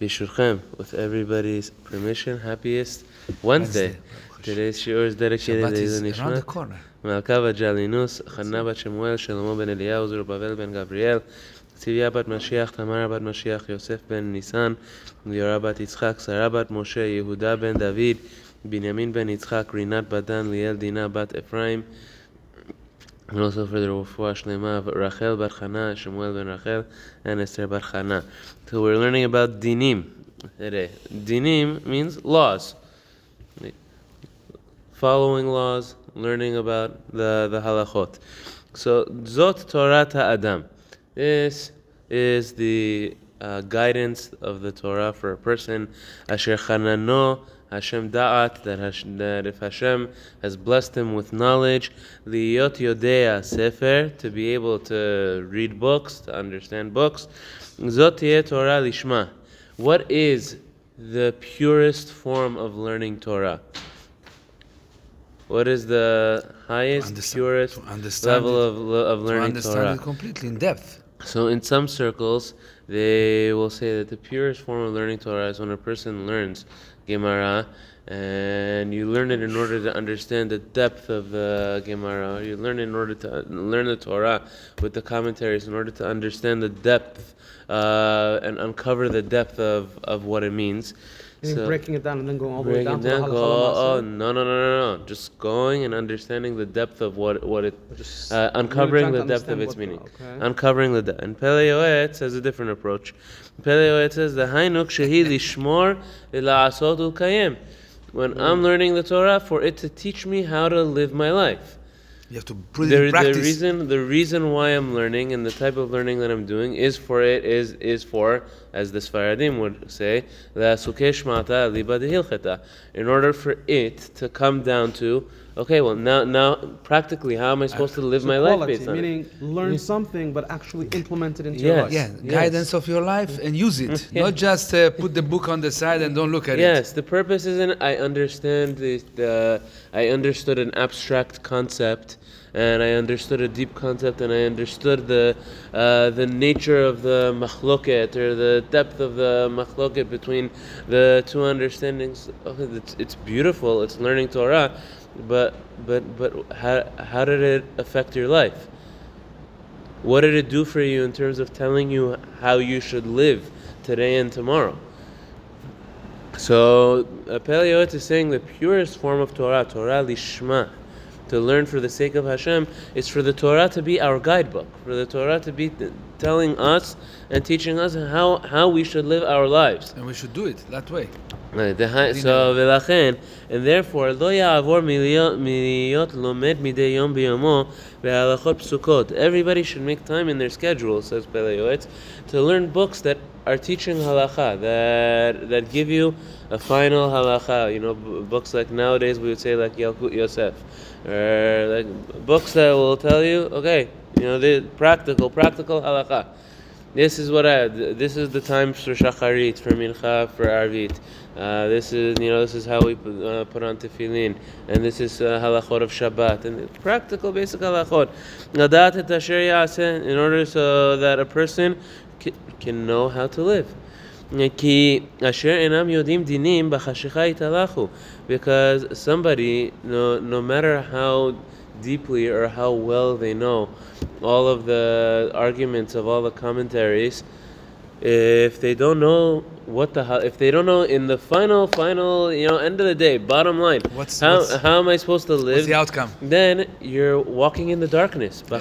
Birshutchem, with everybody's permission, happiest Wednesday. Today's shiur is dedicated to Yehuda Nishmat. Jalinus, Chana Bat Shemuel, Shalom Ben Eliyahu, Zerubbabel Ben Gabriel, Tzivya Mashiach, Tamara Bat Mashiach, Yosef Ben Nisan, Liora Bat Yitzchak, Moshe, Yehuda Ben David, Binyamin Ben Yitzchak, Rinat Badan, Liel Dina Bat Ephraim, and also for the Refuah Shlema of Rachel Bar Chana, Shemuel ben Rachel, and Esther Bar Chana. So we're learning about dinim today. Dinim means laws. Following laws, learning about the, the halachot. So, Zot Torah Adam. This is the uh, guidance of the Torah for a person. Asher Chanano Hashem Da'at, that, Hash, that if Hashem has blessed him with knowledge, Liyot Yodea Sefer, to be able to read books, to understand books. Zot Torah Lishma. What is the purest form of learning Torah? What is the highest, understand- purest to level it- of, of To learning understand Torah? it completely in depth. So, in some circles, they will say that the purest form of learning Torah is when a person learns Gemara, and you learn it in order to understand the depth of the Gemara. You learn in order to learn the Torah with the commentaries, in order to understand the depth uh, and uncover the depth of, of what it means. You mean breaking it down and then going all the way break down it to the down, halacha go, oh l'maaseh? no no no no no! Just going and understanding the depth of what what it, Just uh, uncovering trying the depth of its what the- meaning, okay. uncovering the depth. And Pele Yoetz says a different approach. Pele Yoetz says the Hainuk shehi lishmor la'asot ulkayim. When I'm learning the Torah, for it to teach me how to live my life. You have to put it The, in the reason the reason why I'm learning and the type of learning that I'm doing is for it is is for as the Sfaradim would say la sukeshmata liba dehilcheta in order for it to come down to okay well now now practically how am I supposed to live So my life quality, based on it? meaning learn something but actually implement it into your Yes. life. yeah, Yes. guidance of your life and use it. Yeah. Not just uh, put the book on the side and don't look at it. Yes, the purpose isn't I understand the, the I understood an abstract concept and I understood a deep concept and I understood the uh, the nature of the machloket or the depth of the machloket between the two understandings. Okay, it's, it's beautiful. It's learning Torah, but but but how how did it affect your life? What did it do for you in terms of telling you how you should live today and tomorrow? So Pele Yoetz is saying the purest form of Torah, Torah lishma, to learn for the sake of Hashem, is for the Torah to be our guidebook, for the Torah to be t- telling us and teaching us how, how we should live our lives. And we should do it that way. Right, the hi- So ולכן, and therefore לא יעבור מלהיות מלהיות לומד מדי יום ביומו בהלכות פסוקות. Everybody should make time in their schedule, says Peleoetz, to learn books that are teaching halacha, that that give you a final halacha. You know, b- books like nowadays we would say like Yalkut Yosef, or like books that will tell you, okay, you know, the practical, practical halacha. This is what I. This is the times for shacharit, for mincha, for arvit. Uh, this is you know this is how we put, uh, put on tefillin, and this is uh, halachot of Shabbat, and practical basic halachot. Nadat et asher in order so that a person can know how to live. Because somebody, no, no matter how deeply or how well they know all of the arguments of all the commentaries. If they don't know what the hell, if they don't know in the final, final, you know, end of the day, bottom line, what's, how, what's, how am I supposed to live? What's the outcome? Then you're walking in the darkness.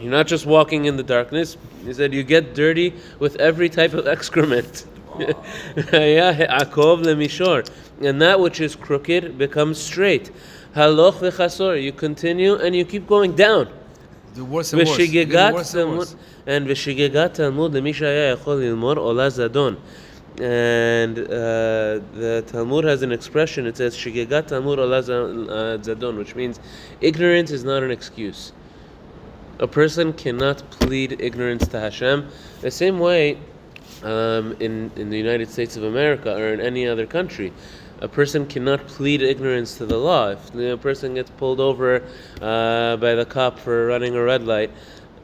You're not just walking in the darkness. He said you get dirty with every type of excrement akov lemishor, and that which is crooked becomes straight. Haloch v'chasor, you continue and you keep going down. The worse and worse. and And uh, the Talmud has an expression. It says shigegat Talmud uh, zadon, which means ignorance is not an excuse. A person cannot plead ignorance to Hashem. The same way um, in, in the United States of America or in any other country. A person cannot plead ignorance to the law. If a person gets pulled over uh, by the cop for running a red light,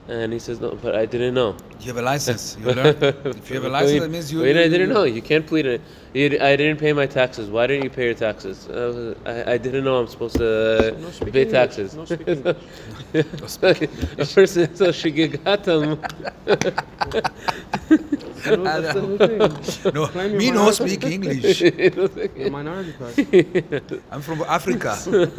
And he says, no, but I didn't know. You have a license. You learn. if you have a license, that means you. Wait, I didn't you- know. You can't plead it. You, I didn't pay my taxes. Why didn't you pay your taxes? Uh, I, I didn't know I'm supposed to No pay English. taxes. No speak English. A person so shigigatam. You know, that's the whole thing. No, Claim your me no minority. speak English. The minority part. I'm from Africa.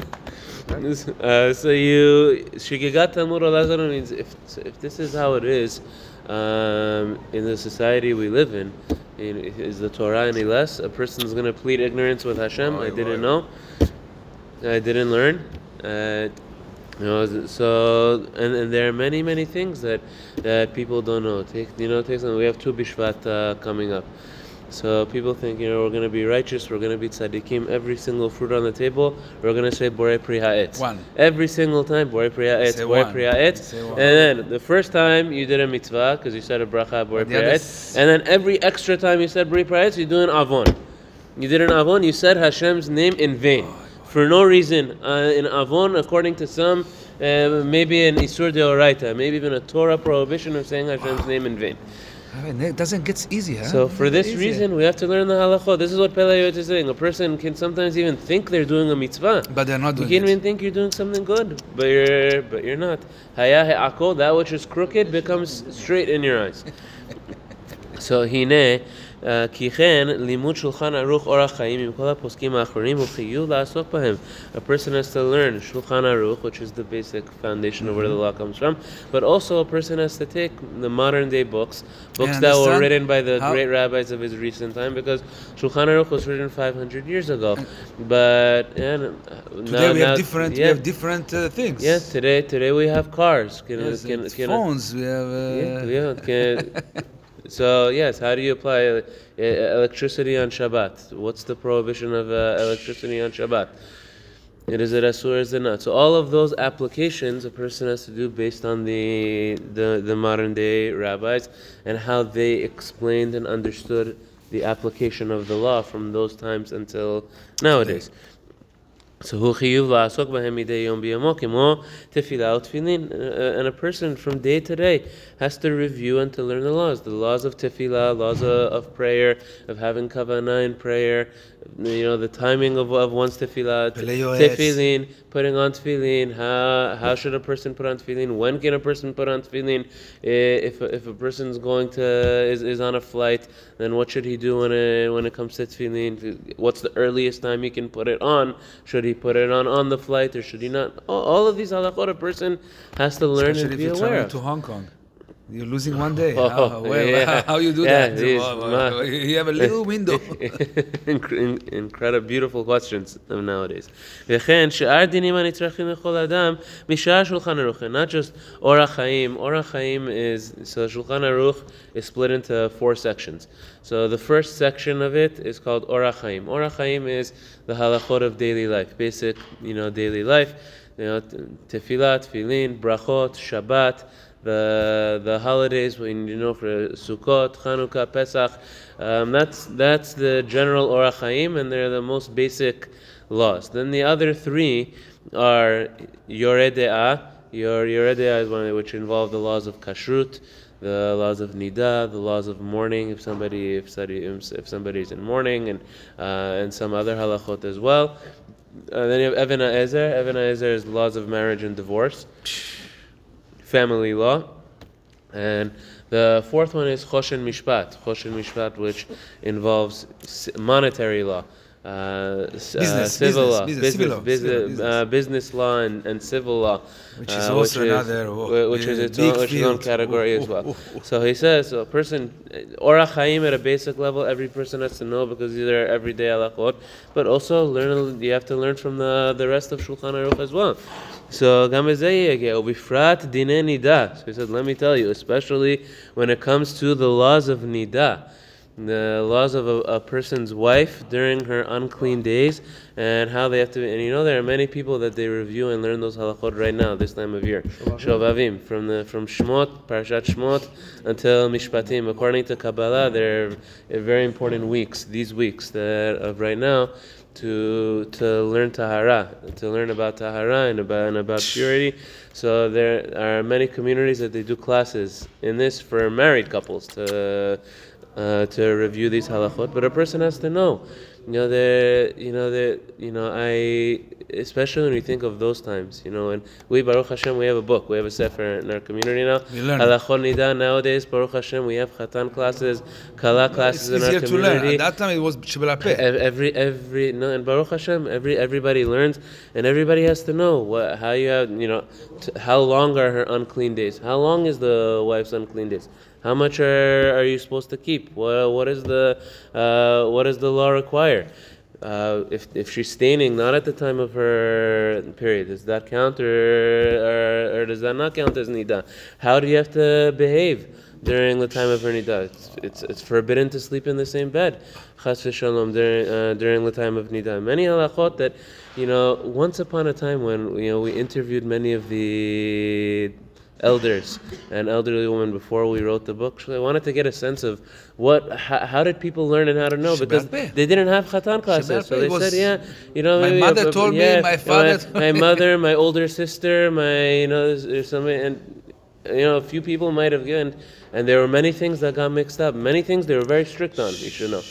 Uh, so you shigigat tamur olazaro means if if this is how it is um, in the society we live in, in, is the Torah any less? A person's going to plead ignorance with Hashem. I didn't oy. know. I didn't learn. Uh, you know, so and, and there are many many things that that people don't know. Take you know, take some. We have Tu Bishvat uh, coming up. So people think, you know, we're going to be righteous, we're going to be tzaddikim. Every single fruit on the table, we're going to say Borei Pri Ha'etz. One. Every single time, Borei Pri Ha'etz, Borei. Pri Ha'etz. Say one. And then the first time you did a mitzvah, because you said a bracha, Borei Pri Ha'etz. And then every extra time you said Borei Pri Ha'etz, you do an avon. You did an avon, you said Hashem's name in vain for no reason uh, in avon, according to some, uh, maybe an isur deoraita, maybe even a Torah prohibition of saying Hashem's name in vain. I mean, it doesn't get easy, huh? So for this reason, we have to learn the halachot. This is what Pele Yoetz is saying. A person can sometimes even think they're doing a mitzvah, but they're not. You can even think you're doing something good, but you're but you're not. Hayah akol, that which is crooked becomes straight in your eyes. so hine. כי כן, לימוד שולחן ערוך אורח חיים עם כל הפוסקים האחרונים הוא חיוב לעסוק בהם. A person has to learn Shulchan Aruch, which is the basic foundation of where the law comes from, but also a person has to take the modern day books, books that were understand written by the how- great rabbis of his recent time, because Shulchan Aruch was written 500 years ago. But and, uh, Today now, we now- have different. yeah, We have different uh, things. yeah, today today we have cars. Can, Yes, can, it's can, phones. We have. Uh, yeah, yeah, can, so yes, how do you apply electricity on Shabbat? What's the prohibition of uh, electricity on Shabbat? It is it asur, is it not? So all of those applications a person has to do based on the the, the modern day rabbis and how they explained and understood the application of the law from those times until nowadays. So hu chiyuv la'asok b'hem midei yom b'yomo kimo tefillah utfilin. Uh, And a person from day to day has to review and to learn the laws. The laws of tefillah, laws of prayer, of having kavanah in prayer, you know, the timing of, of one's tefillah, tefillin, putting on tefillin, how, how should a person put on tefillin, when can a person put on tefillin, Eh, if, if a person's going to, is, is on a flight, then what should he do when it, when it comes to tefillin, what's the earliest time he can put it on, should he put it on on the flight or should he not, all, all of these halachot a person has to learn especially and if be you're aware of. to Hong Kong. You're losing one day. Oh, how, where- yeah. how you do Yeah, that? these Oh, ma- you have a little window. incredible, beautiful questions of nowadays. וכן, שאר דינים הנצרכים לכל אדם, משאר שולחן ערוך, and not just אורח חיים. אורח חיים is, so Shulchan Aruch is split into four sections. So the first section of it is called Orach Chaim. Orach Chaim is the halachot of daily life, basic, you know, daily life. You know, t- tefillah, tefillin, brachot, Shabbat, the the holidays when you know for Sukkot, Chanukah, Pesach. Um, that's that's the general Orach Chaim, and they're the most basic laws. Then the other three are Yoreh De'ah. Your Yoreh De'ah is one which involve the laws of kashrut, the laws of nida, the laws of mourning if somebody if somebody if somebody's in mourning, and uh, and some other halachot as well. Uh, then you have Even Ezer. Even Ezer is laws of marriage and divorce, family law, and the fourth one is Choshen Mishpat. Choshen Mishpat, which involves monetary law. Uh, uh, Business, civil business, law, business, law, business, business. Uh, business law and, and civil law, Which is uh, also which another, oh, wh- which is its own, which is own category Oh, as well. oh, oh, oh. So he says, a person, Orach Chaim at a basic level, every person has to know because these are everyday halachot, but also learn. You have to learn from the the rest of Shulchan Aruch as well. So ubifrat dine nida. So he said, let me tell you, especially when it comes to the laws of nida, the laws of a, a, person's wife during her unclean days, and how they have to. And you know, there are many people that they review and learn those halachot right now, this time of year. Shovavim from the from Shmot, Parashat Shmot, until Mishpatim. According to Kabbalah, they're very important weeks. These weeks that of right now to to learn tahara, to learn about tahara and about and about purity. So there are many communities that they do classes in this for married couples to uh, to review these halachot. But a person has to know, you know, the you know the you know I especially when we think of those times, you know, and we Baruch Hashem we have a book, we have a sefer in our community now. We learn. Nida nowadays Baruch Hashem we have chatan classes, kala It's classes in our easier to learn. community. At that time it was Ev- Every every no, and Baruch Hashem, every everybody learns, and everybody has to know what how you have you know t- how long are her unclean days? How long is the wife's unclean days? How much are, are you supposed to keep? What what is the uh, what does the law require? Uh, if if she's staining not at the time of her period, does that count or, or, or does that not count as nida? How do you have to behave? during the time of her nida. It's, it's, it's forbidden to sleep in the same bed, chas v'shalom, during, uh, during the time of nida. Many halachot that, you know, once upon a time when, you know, we interviewed many of the elders and elderly women before we wrote the book. So I wanted to get a sense of what, how, how did people learn and how to know? Because they didn't have chatan classes, so they said, yeah, you know, My maybe, mother uh, told me, yeah, my my- father my me. mother, my older sister, my, you know, there's, there's somebody, and you know, a few people might have given, and there were many things that got mixed up. Many things they were very strict on. You should know.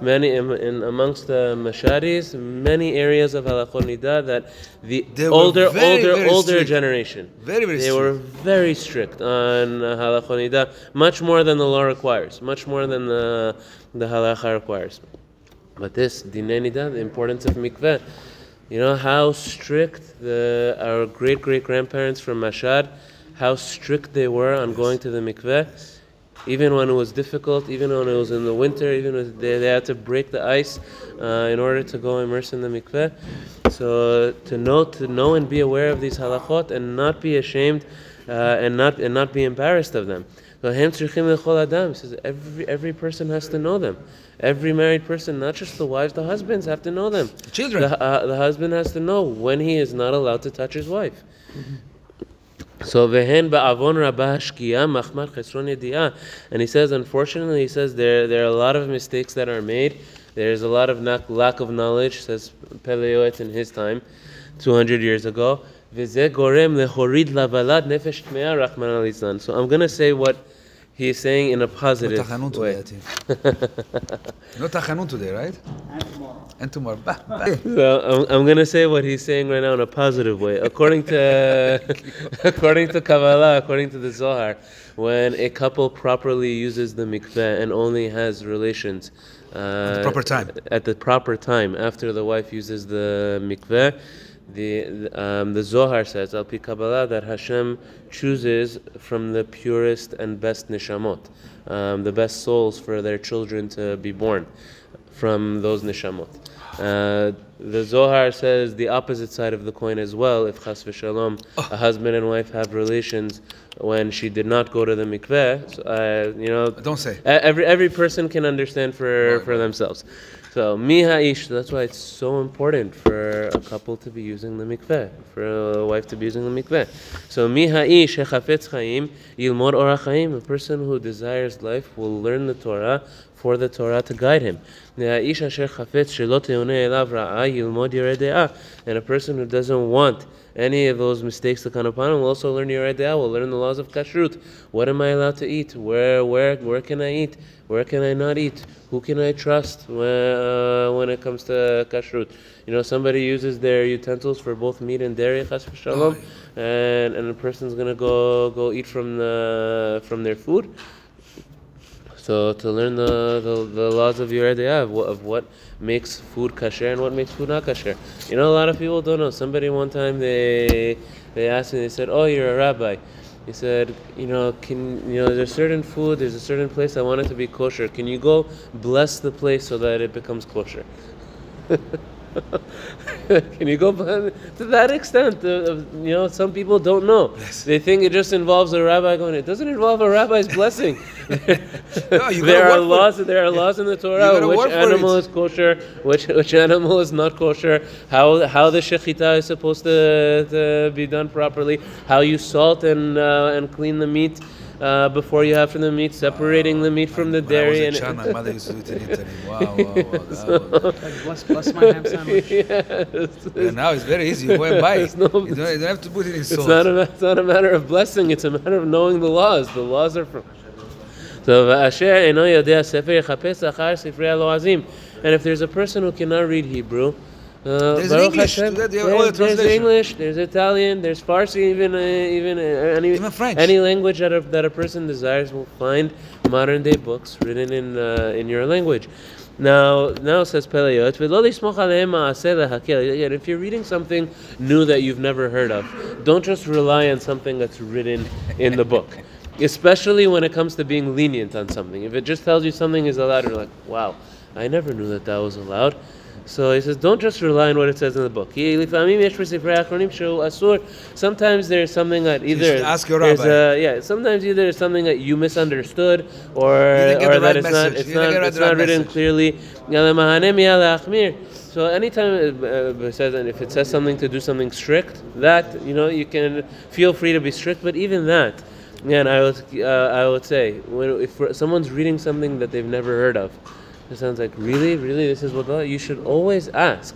Many in, in amongst the masharis, many areas of halachot nida that the They older, very, older, very older strict. generation, Very, very they were very strict on uh, halachot nida, much more than the law requires, much more than the the halacha requires. But this dinei nida, the importance of mikveh. You know how strict the our great great grandparents from Mashad, how strict they were on going to the mikveh, even when it was difficult, even when it was in the winter, even when they, they had to break the ice uh, in order to go immerse in the mikveh. So to know to know and be aware of these halachot and not be ashamed uh, and not and not be embarrassed of them. So hem tzrichim lechol adam. He says every every person has to know them. Every married person, not just the wives, the husbands have to know them. Children. The, uh, the husband has to know when he is not allowed to touch his wife. So vehen ba'avon rabah shkia machmar chesron yedi'ah. And he says, unfortunately, he says there there are a lot of mistakes that are made. There's a lot of nak- lack of knowledge, says Pele Yoetz in his time, 200 years ago. So I'm going to say what he's saying in a positive way. Think. No tachanun today, right? And tomorrow. Bah, bah. So I'm, I'm gonna say what he's saying right now in a positive way. According to according to Kabbalah, according to the Zohar, when a couple properly uses the mikveh and only has relations uh, the proper time. at the proper time after the wife uses the mikveh, the um, the Zohar says al pi Kabbalah that Hashem chooses from the purest and best nishamot, um, the best souls for their children to be born from those nishamot. Uh, the Zohar says the opposite side of the coin as well. If chas v'shalom, a husband and wife have relations when she did not go to the mikveh, so, uh, you know, Don't say. Every every person can understand for for themselves. So mi ha'ish. That's why it's so important for a couple to be using the mikveh, for a wife to be using the mikveh. So mi ha'ish hechafetz chaim yilmod orach chaim. A person who desires life will learn the Torah for the Torah to guide him. Ha''ish asher chafetz shelo teoneh elav ra'a yilmod yoreh de'ah. And a person who doesn't want any of those mistakes to come upon him will also learn Yoreh De'ah, will learn the laws of kashrut. What am I allowed to eat? Where where where can I eat? Where can I not eat? Who can I trust when, uh, when it comes to kashrut? You know, somebody uses their utensils for both meat and dairy, chas v'shalom, and and a person's gonna go go eat from the from their food. So to learn the, the, the laws of Yoreh De'ah of of what makes food kasher and what makes food not kasher. You know, a lot of people don't know. Somebody one time they they asked me. They said, "Oh, you're a rabbi." He said, "You know, can you know? There's certain food. There's a certain place I want it to be kosher. Can you go bless the place so that it becomes kosher?" Can you go to that extent? uh, you know, some people don't know. They think it just involves a rabbi going. It doesn't involve a rabbi's blessing. No, there are laws. There are laws in the Torah which animal it. is kosher, which which animal is not kosher. How how the shechita is supposed to, to be done properly. How you salt and uh, and clean the meat uh, before you have from the meat, separating the meat from the when dairy. I was a child, my mother used to do it in Italy. Wow, wow, wow. bless, bless my ham sandwich. Yes. Now it's very easy. You go and buy it. No, you, don't, you, don't, have to put it in salt. It's not, a, it's not a matter of blessing. It's a matter of knowing the laws. The laws are from... So, and if there's a person who cannot read Hebrew, uh, There's English, Hashem, today they have all the there's. English, there's Italian, there's Farsi, even uh, even uh, any Even French. any language that a, that a person desires will find modern day books written in uh, in your language. Now, now says Pele Yoetz, "V'lo lismoch alehem ma'aseh lehakel." Again, if you're reading something new that you've never heard of, don't just rely on something that's written in the book. Especially when it comes to being lenient on something. If it just tells you something is allowed, you're like, wow, I never knew that that was allowed. So he says, don't just rely on what it says in the book. Sometimes there's something that either yeah, sometimes either there's something that you misunderstood or, you or right that it's not it's not, it's right not written message. clearly. So anytime uh, uh, it says and if it says something to do something strict, that you know you can feel free to be strict. But even that. Yeah, and I would, uh, I would say, when, if someone's reading something that they've never heard of, it sounds like really, really this is what. You should always ask.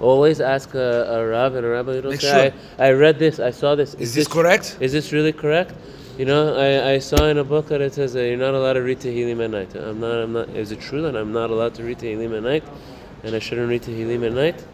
Always ask a, a rab and a rabbi. You don't Make say, sure. I, I read this, I saw this. Is this correct? Is this really correct? You know, I, I saw in a book that it says that you're not allowed to read Tehillim at night. I'm not. I'm not. Is it true that I'm not allowed to read Tehillim at night, and I shouldn't read Tehillim at night?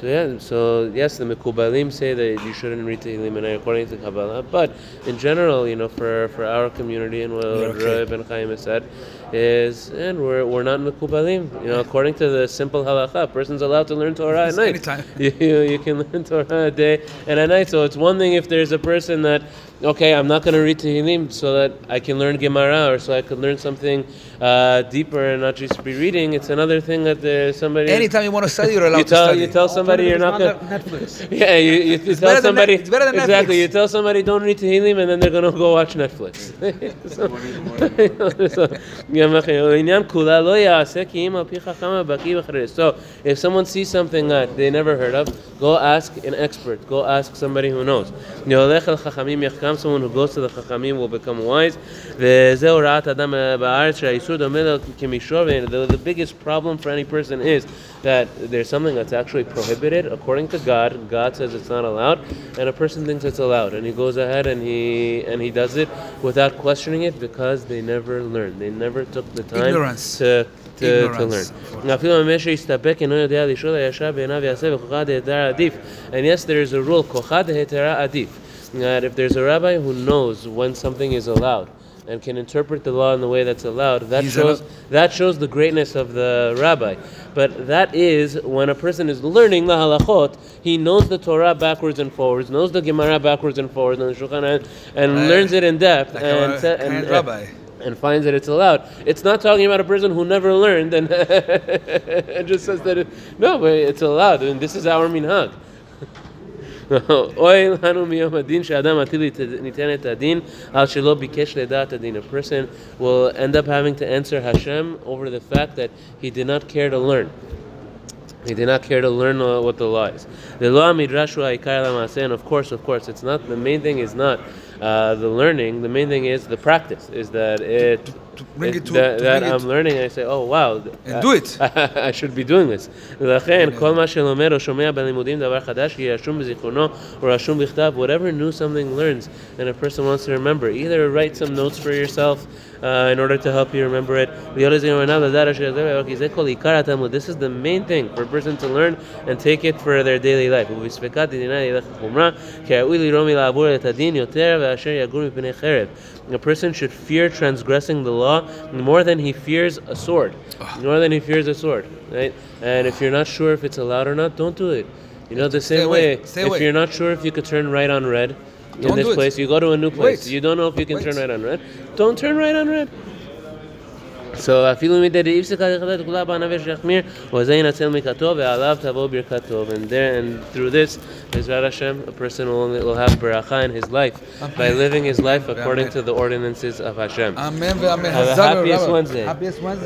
So yeah. So yes, the Mekubalim say that you shouldn't read Tehillim according to the Kabbalah. But in general, you know, for for our community and what okay. Rabbi Ben Chaim has said is, and we're we're not Mekubalim. You know, according to the simple halacha, a person's allowed to learn Torah at night. anytime. You, you, you can learn Torah a day and at night. So it's one thing if there's a person that, okay, I'm not going to read Tehillim so that I can learn Gemara or so I can learn something uh, deeper and not just be reading. It's another thing that somebody. Anytime you want to study, you're allowed you tell, to study. You tell somebody you're not going. Netflix. Yeah, you, you, you tell somebody. Ne- it's better than Netflix. Exactly. You tell somebody don't read Tehillim and then they're going to go watch Netflix. so if someone sees something that they never heard of, go ask an expert. Go ask somebody who knows. יהולך אל חכמים יחכם, someone who goes to the חכמים will become wise. וזה הוראת אדם בארץ שהאיסור דומה לו כמישור, the, the biggest problem for any person is that there's something that's actually prohibited according to God. God says it's not allowed, and a person thinks it's allowed, and he goes ahead and he and he does it without questioning it because they never learned. They never took the time Ignorance. to to, to learn. Ignorance. אפילו ממש שיסתפק אינו יודע לשאול הישר בעיניו יעשה וכוחה דהתרה עדיף. And yes, there is a rule, כוחה דהתרה עדיף. That if there's a rabbi who knows when something is allowed and can interpret the law in the way that's allowed, that He's shows that shows the greatness of the rabbi. But that is when a person is learning the halachot, he knows the Torah backwards and forwards, knows the Gemara backwards and forwards, and the Shulchan and Right. learns it in depth, Like and, a sa- kind and rabbi. and finds that it's allowed. It's not talking about a person who never learned and it just says that it, no, but it's allowed. And this is our minhag. אוי לנו מיום הדין שאדם עתיד ניתן את הדין על שלא ביקש לדעת הדין. A person will end up having to answer Hashem over the fact that he did not care to learn. He did not care to learn uh, what the law is. The law midrash hu ha'ikar la'maaseh, and of course, of course, it's not the main thing is not uh, the learning. The main thing is the practice. Is that it, to bring it to- that, to that bring it- I'm learning. I say, oh wow, And do it. I should be doing this. ולכן, כל מה שלומד או שומע בלימודים דבר חדש, יהיה רשום בזיכרונו או רשום בכתב, whatever new something learns and a person wants to remember, either write some notes for yourself uh, in order to help you remember it. This is the main thing for a person to learn and take it for their daily life. A person should fear transgressing the law more than he fears a sword. More than he fears a sword, right? And if you're not sure if it's allowed or not, don't do it. You know, the same way, if you're not sure if you could turn right on red, in Don't this do it. place, you go to a new place. Wait. You don't know if you can Wait. turn right on red. Don't turn right on red. So אפילו מדי דאיפסקא דחדת כולה בענווה שיחמיר, וזה ינצל מכתו, ועליו תבוא ברכתו. And there, and through this, Bezrat Hashem, a person will, only, will have beracha in his life by living his life according to the ordinances of Hashem. Amen ואמן. Have a חזק happiest וברכה. Wednesday. Happiest Wednesday.